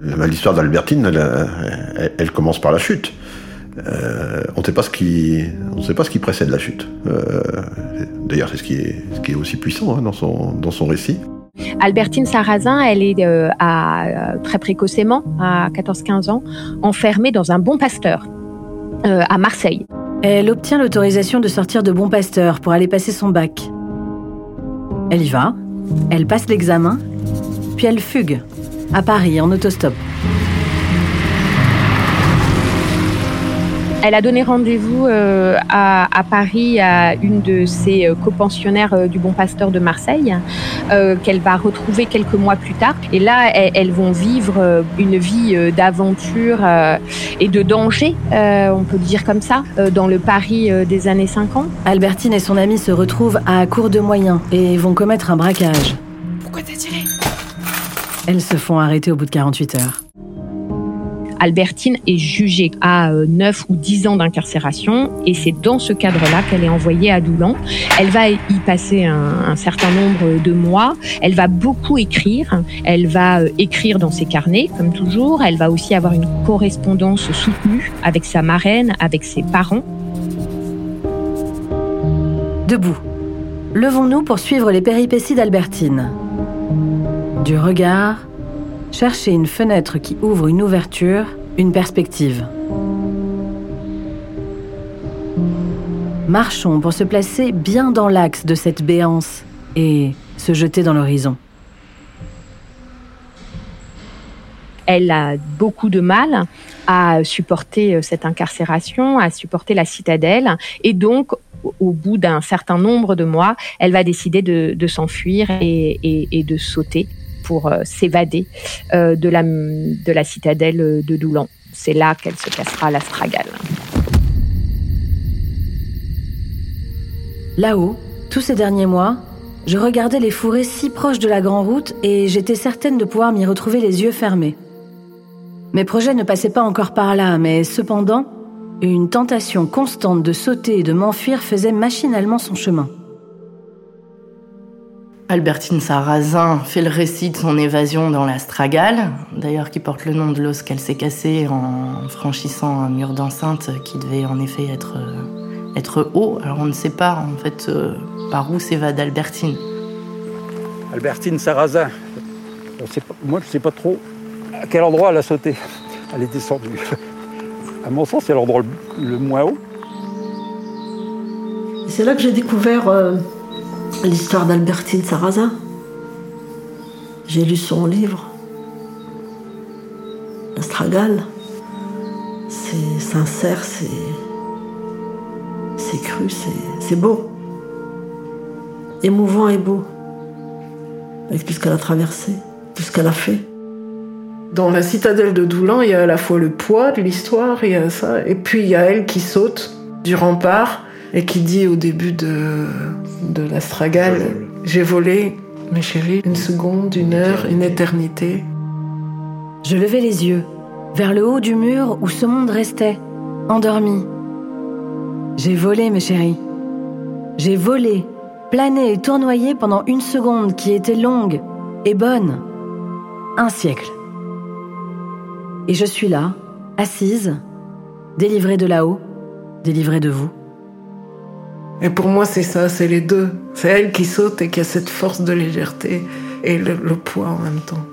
L'histoire d'Albertine, elle, elle, commence par la chute. Euh, on ne sait pas ce qui, on sait pas ce qui précède la chute. Euh, D'ailleurs, c'est ce qui est, ce qui est aussi puissant hein, dans son dans son récit. Albertine Sarrazin, elle est euh, à, très précocement, à 14-15 ans, enfermée dans un bon pasteur euh, à Marseille. Elle obtient l'autorisation de sortir de bon pasteur pour aller passer son bac. Elle y va, elle passe l'examen, puis elle fugue à Paris en autostop. Elle a donné rendez-vous euh, à, Paris à une de ses euh, copensionnaires euh, du Bon Pasteur de Marseille, qu'elle va retrouver quelques mois plus tard. Et là, elles, vont vivre une vie d'aventure et de danger, on peut le dire comme ça, dans le Paris des années 50. Albertine et son amie se retrouvent à court de moyens et vont commettre un braquage. Pourquoi t'as tiré? Elles se font arrêter au bout de 48 heures. Albertine est jugée à 9 euh, ou 10 ans d'incarcération et c'est dans ce cadre-là qu'elle est envoyée à Doulan. Elle va y passer un, certain nombre de mois. Elle va beaucoup écrire. Elle va euh, écrire dans ses carnets, comme toujours. Elle va aussi avoir une correspondance soutenue avec sa marraine, avec ses parents. Debout. Levons-nous pour suivre les péripéties d'Albertine. Du regard Cherchez une fenêtre qui ouvre une ouverture, une perspective. Marchons pour se placer bien dans l'axe de cette béance et se jeter dans l'horizon. Elle a beaucoup de mal à supporter euh, cette incarcération, à supporter la citadelle, et donc au bout d'un certain nombre de mois, elle va décider de, s'enfuir et de sauter pour euh, s'évader euh, de, la, de la citadelle de Doulan. C'est là qu'elle se cassera l'astragale. Là-haut, tous ces derniers mois, je regardais les fourrés si proches de la grande route et j'étais certaine de pouvoir m'y retrouver les yeux fermés. Mes projets ne passaient pas encore par là, mais cependant, une tentation constante de sauter et de m'enfuir faisait machinalement son chemin. Albertine Sarrazin fait le récit de son évasion dans la Stragale, d'ailleurs qui porte le nom de l'os qu'elle s'est cassé en franchissant un mur d'enceinte qui devait en effet être, euh, être haut. Alors on ne sait pas en fait euh, par où s'évade Albertine. Albertine Sarrazin, moi je ne sais pas trop à quel endroit elle a sauté. Elle est descendue. À mon sens, c'est l'endroit le, moins haut. C'est là que j'ai découvert euh, l'histoire d'Albertine Sarrazin. J'ai lu son livre, Astragal. C'est sincère, c'est. Cru, c'est beau. Émouvant et beau. Avec tout ce qu'elle a traversé, tout ce qu'elle a fait. Dans la citadelle de Doulan, il y a à la fois le poids de l'histoire, a ça, et puis il y a elle qui saute du rempart et qui dit au début de, de l'astragale J'ai volé, mes chéris, une seconde, une heure, une éternité. Je levai les yeux vers le haut du mur où ce monde restait, endormi. J'ai volé, mes chéris. J'ai volé, plané et tournoyé pendant une seconde qui était longue et bonne. Un siècle. Et je suis là, assise, délivrée de là-haut, délivrée de vous. Et pour moi, c'est ça, c'est les deux. C'est elle qui saute et qui a cette force de légèreté et le, poids en même temps.